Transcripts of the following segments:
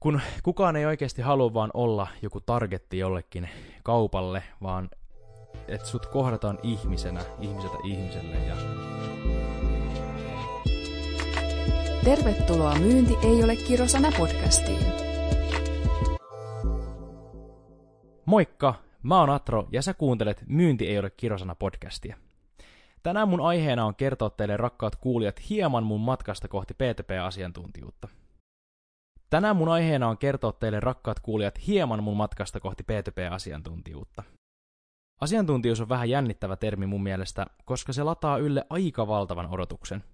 kun kukaan ei oikeasti halua vaan olla joku targetti jollekin kaupalle, vaan että sut kohdataan ihmisenä, ihmiseltä ihmiselle. Ja... Tervetuloa Myynti ei ole kirosana podcastiin. Moikka, mä oon Atro ja sä kuuntelet Myynti ei ole kirosana podcastia. Tänään mun aiheena on kertoa teille rakkaat kuulijat hieman mun matkasta kohti PTP-asiantuntijuutta. Tänään mun aiheena on kertoa teille rakkaat kuulijat hieman mun matkasta kohti PTP-asiantuntijuutta. Asiantuntijuus on vähän jännittävä termi mun mielestä, koska se lataa ylle aika valtavan odotuksen.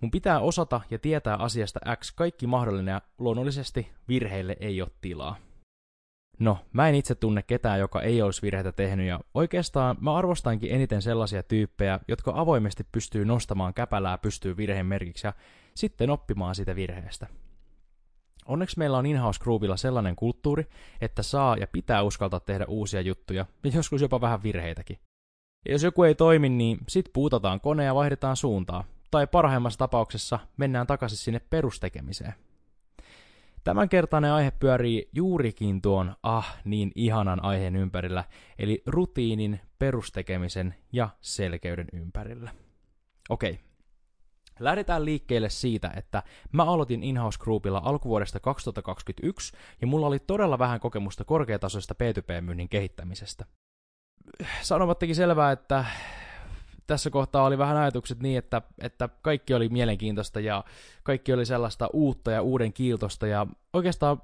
Mun pitää osata ja tietää asiasta X kaikki mahdollinen ja luonnollisesti virheille ei ole tilaa. No, mä en itse tunne ketään, joka ei olisi virheitä tehnyt, ja oikeastaan mä arvostankin eniten sellaisia tyyppejä, jotka avoimesti pystyy nostamaan käpälää pystyy virheen merkiksi ja sitten oppimaan siitä virheestä. Onneksi meillä on in-house groupilla sellainen kulttuuri, että saa ja pitää uskaltaa tehdä uusia juttuja, ja joskus jopa vähän virheitäkin. Ja jos joku ei toimi, niin sit puutataan kone ja vaihdetaan suuntaa, tai parhaimmassa tapauksessa mennään takaisin sinne perustekemiseen. Tämänkertainen aihe pyörii juurikin tuon ah niin ihanan aiheen ympärillä, eli rutiinin, perustekemisen ja selkeyden ympärillä. Okei, Lähdetään liikkeelle siitä, että mä aloitin Inhouse Groupilla alkuvuodesta 2021 ja mulla oli todella vähän kokemusta korkeatasoisesta P2P-myynnin kehittämisestä. Sanomattakin selvää, että tässä kohtaa oli vähän ajatukset niin, että, että kaikki oli mielenkiintoista ja kaikki oli sellaista uutta ja uuden kiiltosta ja oikeastaan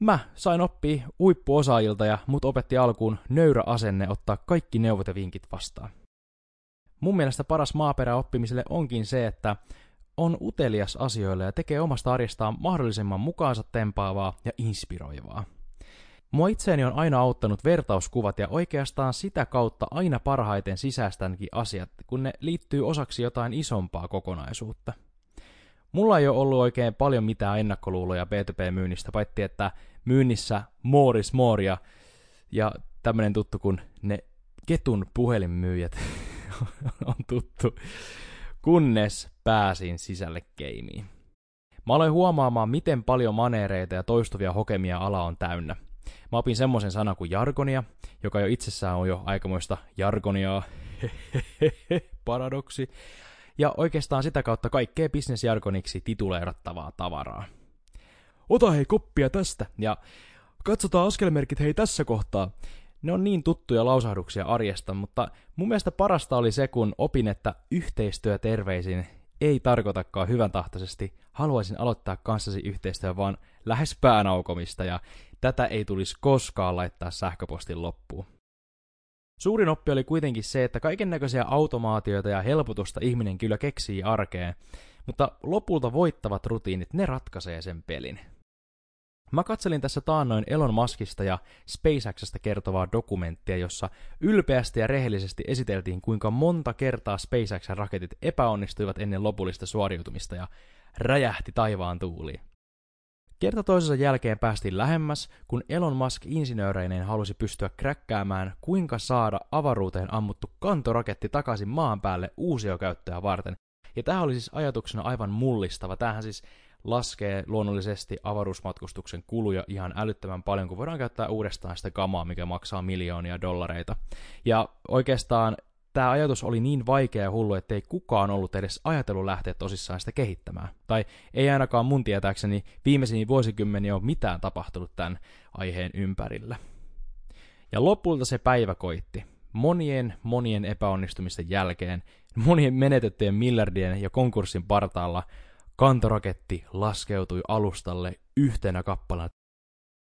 mä sain oppia huippuosaajilta ja mut opetti alkuun nöyrä asenne ottaa kaikki neuvot ja vinkit vastaan. Mun mielestä paras maaperä oppimiselle onkin se, että on utelias asioille ja tekee omasta arjestaan mahdollisimman mukaansa tempaavaa ja inspiroivaa. Mua itseäni on aina auttanut vertauskuvat ja oikeastaan sitä kautta aina parhaiten sisäistänkin asiat, kun ne liittyy osaksi jotain isompaa kokonaisuutta. Mulla ei ole ollut oikein paljon mitään ennakkoluuloja B2B-myynnistä, paitsi että myynnissä more is more ja, ja tämmönen tuttu kuin ne ketun puhelinmyyjät on tuttu, kunnes pääsin sisälle keimiin. Mä aloin huomaamaan, miten paljon maneereita ja toistuvia hokemia ala on täynnä. Mä opin semmoisen sanan kuin jargonia, joka jo itsessään on jo aikamoista jargoniaa, paradoksi, ja oikeastaan sitä kautta kaikkea bisnesjargoniksi tituleerattavaa tavaraa. Ota hei koppia tästä, ja katsotaan askelmerkit hei tässä kohtaa. Ne on niin tuttuja lausahduksia arjesta, mutta mun mielestä parasta oli se, kun opin, että yhteistyö terveisin ei tarkoitakaan hyvän tahtoisesti haluaisin aloittaa kanssasi yhteistyö, vaan lähes päänaukomista, ja tätä ei tulisi koskaan laittaa sähköpostin loppuun. Suurin oppi oli kuitenkin se, että kaiken näköisiä automaatioita ja helpotusta ihminen kyllä keksii arkeen, mutta lopulta voittavat rutiinit, ne ratkaisee sen pelin. Mä katselin tässä taannoin Elon Muskista ja SpaceXstä kertovaa dokumenttia, jossa ylpeästi ja rehellisesti esiteltiin, kuinka monta kertaa SpaceXn raketit epäonnistuivat ennen lopullista suoriutumista ja räjähti taivaan tuuliin. Kerta toisensa jälkeen päästiin lähemmäs, kun Elon Musk insinööreineen halusi pystyä kräkkäämään, kuinka saada avaruuteen ammuttu kantoraketti takaisin maan päälle uusiokäyttöä varten. Ja tämä oli siis ajatuksena aivan mullistava. Tämähän siis laskee luonnollisesti avaruusmatkustuksen kuluja ihan älyttömän paljon, kun voidaan käyttää uudestaan sitä kamaa, mikä maksaa miljoonia dollareita. Ja oikeastaan tämä ajatus oli niin vaikea ja hullu, ettei kukaan ollut edes ajatellut lähteä tosissaan sitä kehittämään. Tai ei ainakaan mun tietääkseni viimeisiin vuosikymmeniä ole mitään tapahtunut tämän aiheen ympärillä. Ja lopulta se päivä koitti. Monien, monien epäonnistumisten jälkeen, monien menetettyjen miljardien ja konkurssin partaalla kantoraketti laskeutui alustalle yhtenä kappaleena.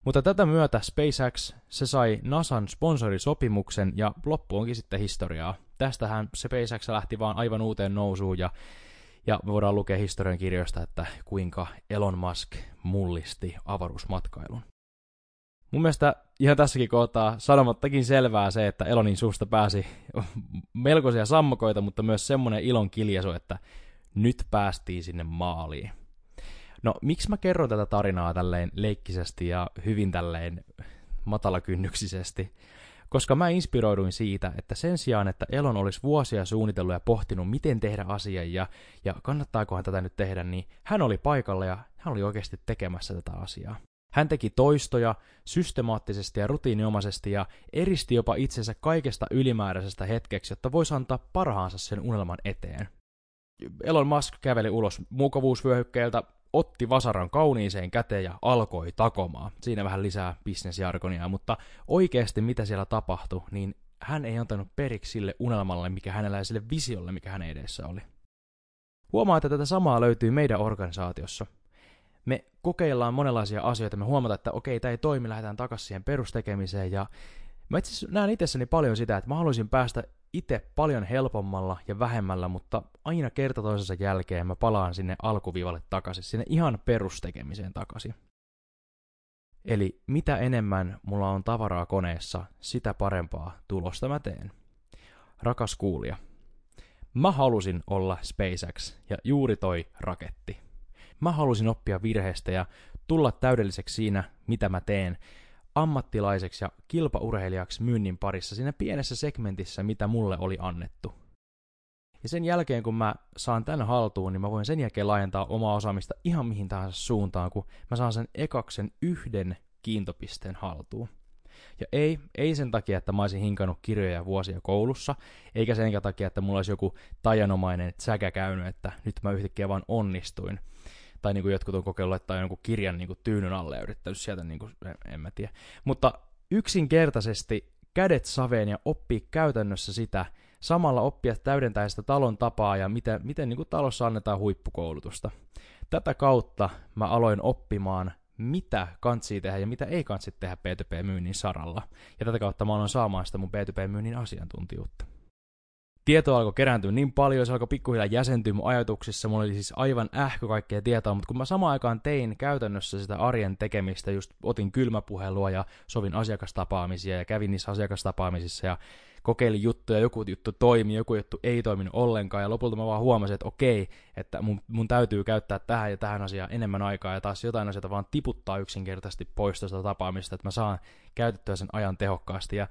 Mutta tätä myötä SpaceX se sai NASAn sponsorisopimuksen ja loppu onkin sitten historiaa. Tästähän SpaceX lähti vaan aivan uuteen nousuun ja, ja me voidaan lukea historian kirjoista, että kuinka Elon Musk mullisti avaruusmatkailun. Mun mielestä ihan tässäkin kohtaa sanomattakin selvää se, että Elonin suusta pääsi melkoisia sammakoita, mutta myös semmoinen ilon kiljasu, että nyt päästiin sinne maaliin. No, miksi mä kerron tätä tarinaa tälleen leikkisesti ja hyvin tälleen matalakynnyksisesti? Koska mä inspiroiduin siitä, että sen sijaan, että Elon olisi vuosia suunnitellut ja pohtinut, miten tehdä asia ja, ja kannattaakohan tätä nyt tehdä, niin hän oli paikalla ja hän oli oikeasti tekemässä tätä asiaa. Hän teki toistoja systemaattisesti ja rutiiniomaisesti ja eristi jopa itsensä kaikesta ylimääräisestä hetkeksi, jotta voisi antaa parhaansa sen unelman eteen. Elon Musk käveli ulos mukavuusvyöhykkeeltä, otti vasaran kauniiseen käteen ja alkoi takomaan. Siinä vähän lisää bisnesjargonia, mutta oikeasti mitä siellä tapahtui, niin hän ei antanut periksi sille unelmalle, mikä hänellä ja sille visiolle, mikä hänen edessä oli. Huomaa, että tätä samaa löytyy meidän organisaatiossa. Me kokeillaan monenlaisia asioita, me huomataan, että okei, tämä ei toimi, lähdetään takaisin siihen perustekemiseen, ja mä itse näen itsessäni paljon sitä, että mä haluaisin päästä itse paljon helpommalla ja vähemmällä, mutta aina kerta toisensa jälkeen mä palaan sinne alkuviivalle takaisin, sinne ihan perustekemiseen takaisin. Eli mitä enemmän mulla on tavaraa koneessa, sitä parempaa tulosta mä teen. Rakas kuulija, mä halusin olla SpaceX ja juuri toi raketti. Mä halusin oppia virheistä ja tulla täydelliseksi siinä, mitä mä teen, ammattilaiseksi ja kilpaurheilijaksi myynnin parissa siinä pienessä segmentissä, mitä mulle oli annettu. Ja sen jälkeen, kun mä saan tän haltuun, niin mä voin sen jälkeen laajentaa omaa osaamista ihan mihin tahansa suuntaan, kun mä saan sen ekaksen yhden kiintopisteen haltuun. Ja ei, ei sen takia, että mä olisin hinkannut kirjoja vuosia koulussa, eikä sen takia, että mulla olisi joku tajanomainen säkä käynyt, että nyt mä yhtäkkiä vaan onnistuin. Tai niin kuin jotkut on kokeillut laittaa jonkun kirjan niin kuin tyynyn alle ja yrittänyt sieltä, niin kuin, en, en mä tiedä. Mutta yksinkertaisesti kädet saveen ja oppii käytännössä sitä, samalla oppia täydentää sitä talon tapaa ja miten, miten niin kuin talossa annetaan huippukoulutusta. Tätä kautta mä aloin oppimaan, mitä kantsii tehdä ja mitä ei kantsi tehdä B2B-myynnin saralla. Ja tätä kautta mä aloin saamaan sitä mun B2B-myynnin asiantuntijuutta. Tietoa alkoi kerääntyä niin paljon, se alkoi pikkuhiljaa jäsentyä mun ajatuksissa, mulla oli siis aivan ähkö kaikkea tietoa, mutta kun mä samaan aikaan tein käytännössä sitä arjen tekemistä, just otin kylmäpuhelua ja sovin asiakastapaamisia ja kävin niissä asiakastapaamisissa ja kokeilin juttuja, joku juttu toimi, joku juttu ei toiminut ollenkaan, ja lopulta mä vaan huomasin, että okei, että mun, mun täytyy käyttää tähän ja tähän asiaan enemmän aikaa, ja taas jotain asioita vaan tiputtaa yksinkertaisesti pois tästä tapaamista, että mä saan käytettyä sen ajan tehokkaasti, ja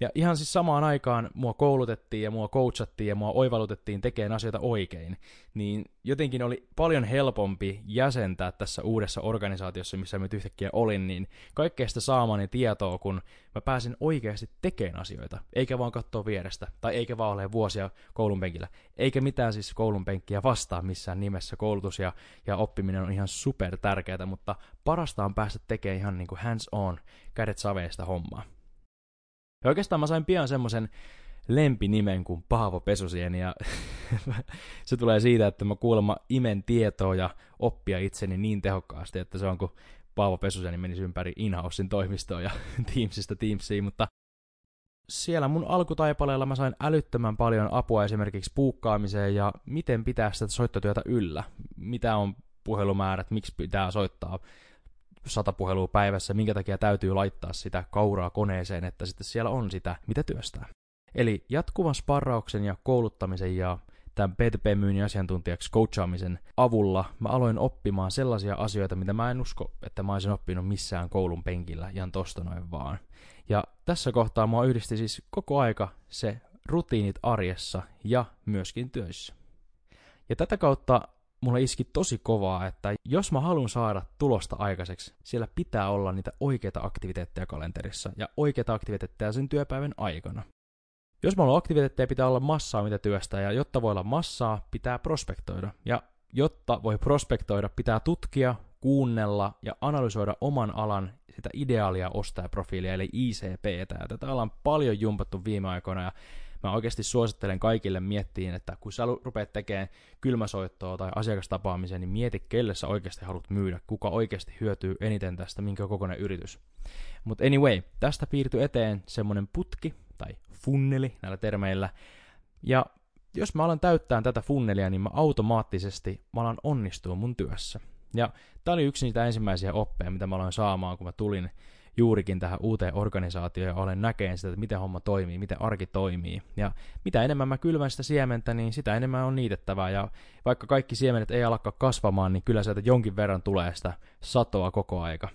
ja ihan siis samaan aikaan mua koulutettiin ja mua coachattiin ja mua oivallutettiin tekemään asioita oikein, niin jotenkin oli paljon helpompi jäsentää tässä uudessa organisaatiossa, missä mä nyt yhtäkkiä olin, niin kaikkea sitä saamani tietoa, kun mä pääsin oikeasti tekemään asioita, eikä vaan katsoa vierestä, tai eikä vaan ole vuosia koulun penkillä, eikä mitään siis koulun penkkiä vastaa missään nimessä. Koulutus ja, ja oppiminen on ihan super tärkeää, mutta parasta on päästä tekemään ihan niin kuin hands on, kädet saveista hommaa. Ja oikeastaan mä sain pian semmoisen lempinimen kuin Paavo Pesusieni, ja se tulee siitä, että mä kuulemma imen tietoa ja oppia itseni niin tehokkaasti, että se on kuin Paavo Pesusieni menisi ympäri Inhousein toimistoon ja Teamsista Teamsiin, mutta siellä mun alkutaipaleella mä sain älyttömän paljon apua esimerkiksi puukkaamiseen ja miten pitää sitä soittotyötä yllä, mitä on puhelumäärät, miksi pitää soittaa sata puhelua päivässä, minkä takia täytyy laittaa sitä kauraa koneeseen, että sitten siellä on sitä, mitä työstää. Eli jatkuvan sparrauksen ja kouluttamisen ja tämän B2B-myynnin asiantuntijaksi coachaamisen avulla mä aloin oppimaan sellaisia asioita, mitä mä en usko, että mä olisin oppinut missään koulun penkillä ihan tosta noin vaan. Ja tässä kohtaa mua yhdisti siis koko aika se rutiinit arjessa ja myöskin töissä. Ja tätä kautta mulle iski tosi kovaa, että jos mä haluan saada tulosta aikaiseksi, siellä pitää olla niitä oikeita aktiviteetteja kalenterissa ja oikeita aktiviteetteja sen työpäivän aikana. Jos mä haluan aktiviteetteja, pitää olla massaa, mitä työstää, ja jotta voi olla massaa, pitää prospektoida. Ja jotta voi prospektoida, pitää tutkia, kuunnella ja analysoida oman alan sitä ideaalia ostajaprofiilia, eli ICPtä. Ja tätä ollaan paljon jumpattu viime aikoina, ja mä oikeasti suosittelen kaikille miettiin, että kun sä rupeat tekemään kylmäsoittoa tai asiakastapaamisen, niin mieti, kelle sä oikeasti haluat myydä, kuka oikeasti hyötyy eniten tästä, minkä kokoinen yritys. Mutta anyway, tästä piirtyi eteen semmonen putki, tai funneli näillä termeillä, ja jos mä alan täyttää tätä funnelia, niin mä automaattisesti mä alan onnistua mun työssä. Ja tää oli yksi niitä ensimmäisiä oppeja, mitä mä aloin saamaan, kun mä tulin juurikin tähän uuteen organisaatioon ja olen näkeen sitä, että miten homma toimii, miten arki toimii. Ja mitä enemmän mä kylvän sitä siementä, niin sitä enemmän on niitettävää. Ja vaikka kaikki siemenet ei alkaa kasvamaan, niin kyllä sieltä jonkin verran tulee sitä satoa koko aika.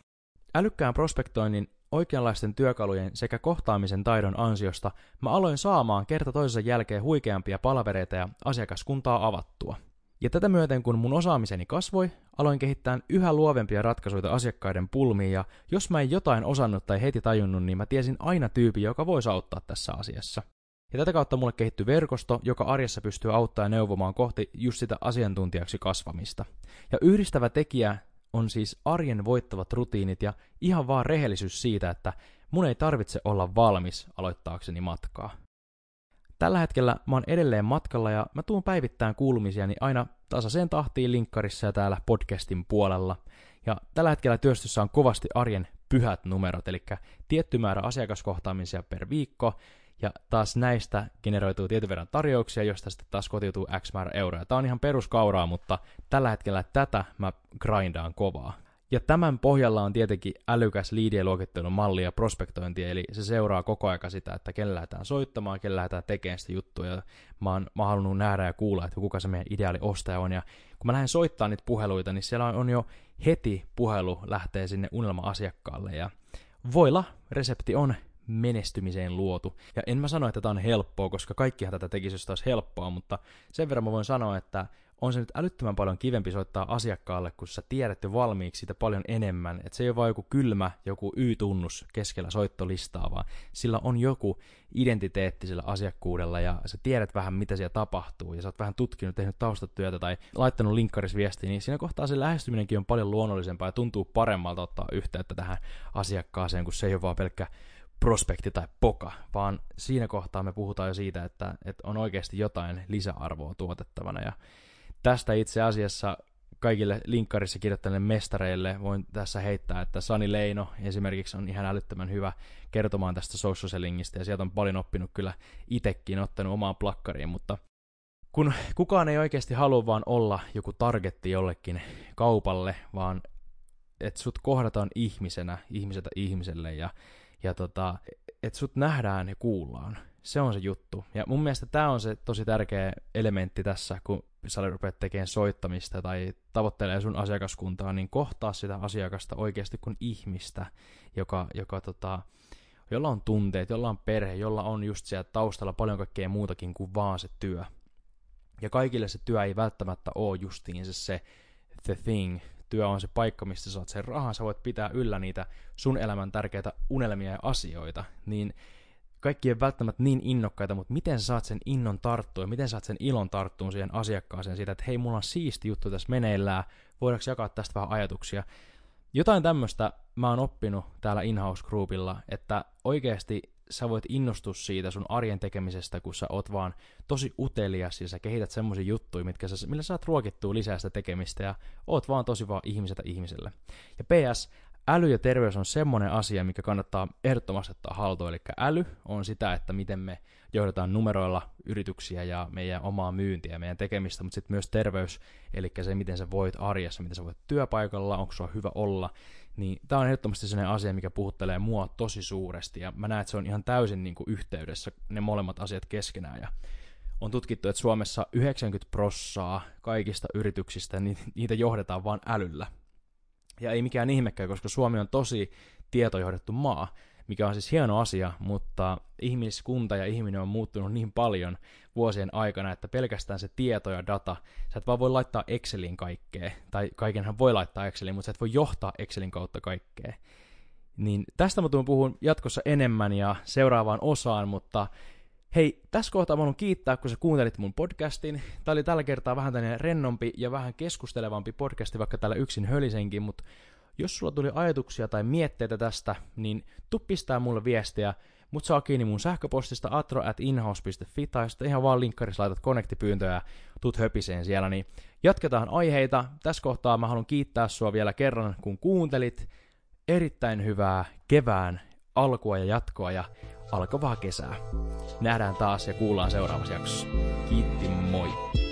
Älykkään prospektoinnin oikeanlaisten työkalujen sekä kohtaamisen taidon ansiosta mä aloin saamaan kerta toisensa jälkeen huikeampia palavereita ja asiakaskuntaa avattua. Ja tätä myöten, kun mun osaamiseni kasvoi, aloin kehittää yhä luovempia ratkaisuja asiakkaiden pulmiin, ja jos mä en jotain osannut tai heti tajunnut, niin mä tiesin aina tyypin, joka voisi auttaa tässä asiassa. Ja tätä kautta mulle kehittyi verkosto, joka arjessa pystyy auttamaan ja neuvomaan kohti just sitä asiantuntijaksi kasvamista. Ja yhdistävä tekijä on siis arjen voittavat rutiinit ja ihan vaan rehellisyys siitä, että mun ei tarvitse olla valmis aloittaakseni matkaa. Tällä hetkellä mä oon edelleen matkalla ja mä tuun päivittäin kuulumisiani aina tasaiseen tahtiin linkkarissa ja täällä podcastin puolella. Ja tällä hetkellä työstössä on kovasti arjen pyhät numerot, eli tietty määrä asiakaskohtaamisia per viikko, ja taas näistä generoituu tietyn verran tarjouksia, josta sitten taas kotiutuu X määrä euroja. Tämä on ihan peruskauraa, mutta tällä hetkellä tätä mä grindaan kovaa. Ja tämän pohjalla on tietenkin älykäs liidien luokittelun malli ja prospektointi, eli se seuraa koko aika sitä, että kelle lähdetään soittamaan, kelle lähdetään tekemään sitä juttua, ja mä oon, mä halunnut nähdä ja kuulla, että kuka se meidän ideaali ostaja on, ja kun mä lähden soittamaan niitä puheluita, niin siellä on jo heti puhelu lähtee sinne unelma-asiakkaalle, ja voila, resepti on menestymiseen luotu. Ja en mä sano, että tämä on helppoa, koska kaikkihan tätä tekisi, jos olisi helppoa, mutta sen verran mä voin sanoa, että on se nyt älyttömän paljon kivempi soittaa asiakkaalle, kun sä tiedät jo valmiiksi siitä paljon enemmän. Että se ei ole vain joku kylmä, joku Y-tunnus keskellä soittolistaa, vaan sillä on joku identiteetti sillä asiakkuudella ja sä tiedät vähän, mitä siellä tapahtuu ja sä oot vähän tutkinut, tehnyt taustatyötä tai laittanut linkkarisviestiä, niin siinä kohtaa se lähestyminenkin on paljon luonnollisempaa ja tuntuu paremmalta ottaa yhteyttä tähän asiakkaaseen, kun se ei ole vaan pelkkä prospekti tai poka, vaan siinä kohtaa me puhutaan jo siitä, että, että on oikeasti jotain lisäarvoa tuotettavana. Ja tästä itse asiassa kaikille linkkarissa kirjoittaneille mestareille voin tässä heittää, että Sani Leino esimerkiksi on ihan älyttömän hyvä kertomaan tästä social sellingistä, ja sieltä on paljon oppinut kyllä itekin ottanut omaan plakkariin, mutta kun kukaan ei oikeasti halua vaan olla joku targetti jollekin kaupalle, vaan että sut kohdataan ihmisenä, ihmiseltä ihmiselle, ja ja tota, että sut nähdään ja kuullaan. Se on se juttu. Ja mun mielestä tämä on se tosi tärkeä elementti tässä, kun sä rupeat tekemään soittamista tai tavoittelee sun asiakaskuntaa, niin kohtaa sitä asiakasta oikeasti kuin ihmistä, joka, joka tota, jolla on tunteet, jolla on perhe, jolla on just siellä taustalla paljon kaikkea muutakin kuin vaan se työ. Ja kaikille se työ ei välttämättä ole justiin se, se the thing, työ on se paikka, mistä saat sen rahan, sä voit pitää yllä niitä sun elämän tärkeitä unelmia ja asioita, niin kaikki ei välttämättä niin innokkaita, mutta miten sä saat sen innon tarttua ja miten saat sen ilon tarttua siihen asiakkaaseen siitä, että hei, mulla on siisti juttu tässä meneillään, voidaanko jakaa tästä vähän ajatuksia. Jotain tämmöistä mä oon oppinut täällä in-house groupilla, että oikeasti sä voit innostua siitä sun arjen tekemisestä, kun sä oot vaan tosi utelias ja sä kehität semmoisia juttuja, mitkä sä, millä saat ruokittua lisää sitä tekemistä ja oot vaan tosi vaan ihmiseltä ihmiselle. Ja PS, äly ja terveys on semmoinen asia, mikä kannattaa ehdottomasti ottaa haltuun. Eli äly on sitä, että miten me johdetaan numeroilla yrityksiä ja meidän omaa myyntiä ja meidän tekemistä, mutta sitten myös terveys, eli se, miten sä voit arjessa, miten sä voit työpaikalla, onko sulla hyvä olla, niin tämä on ehdottomasti sellainen asia, mikä puhuttelee mua tosi suuresti, ja mä näen, että se on ihan täysin niin kuin yhteydessä ne molemmat asiat keskenään, ja on tutkittu, että Suomessa 90 prossaa kaikista yrityksistä, niin niitä johdetaan vain älyllä. Ja ei mikään ihmekään, koska Suomi on tosi tietojohdettu maa mikä on siis hieno asia, mutta ihmiskunta ja ihminen on muuttunut niin paljon vuosien aikana, että pelkästään se tieto ja data, sä et vaan voi laittaa Excelin kaikkea, tai kaikenhan voi laittaa Excelin, mutta sä et voi johtaa Excelin kautta kaikkea. Niin tästä mä tuun puhun jatkossa enemmän ja seuraavaan osaan, mutta Hei, tässä kohtaa mä haluan kiittää, kun sä kuuntelit mun podcastin. Tää oli tällä kertaa vähän tämmöinen rennompi ja vähän keskustelevampi podcasti, vaikka täällä yksin hölisenkin, mutta jos sulla tuli ajatuksia tai mietteitä tästä, niin tuu pistää mulle viestiä. Mut saa kiinni mun sähköpostista atro at inhouse.fi tai sitten ihan vaan linkkarissa laitat konektipyyntöä ja tuut höpiseen siellä. Niin jatketaan aiheita. Tässä kohtaa mä haluan kiittää sua vielä kerran, kun kuuntelit. Erittäin hyvää kevään alkua ja jatkoa ja alkavaa kesää. Nähdään taas ja kuullaan seuraavassa jaksossa. Kiitti, moi!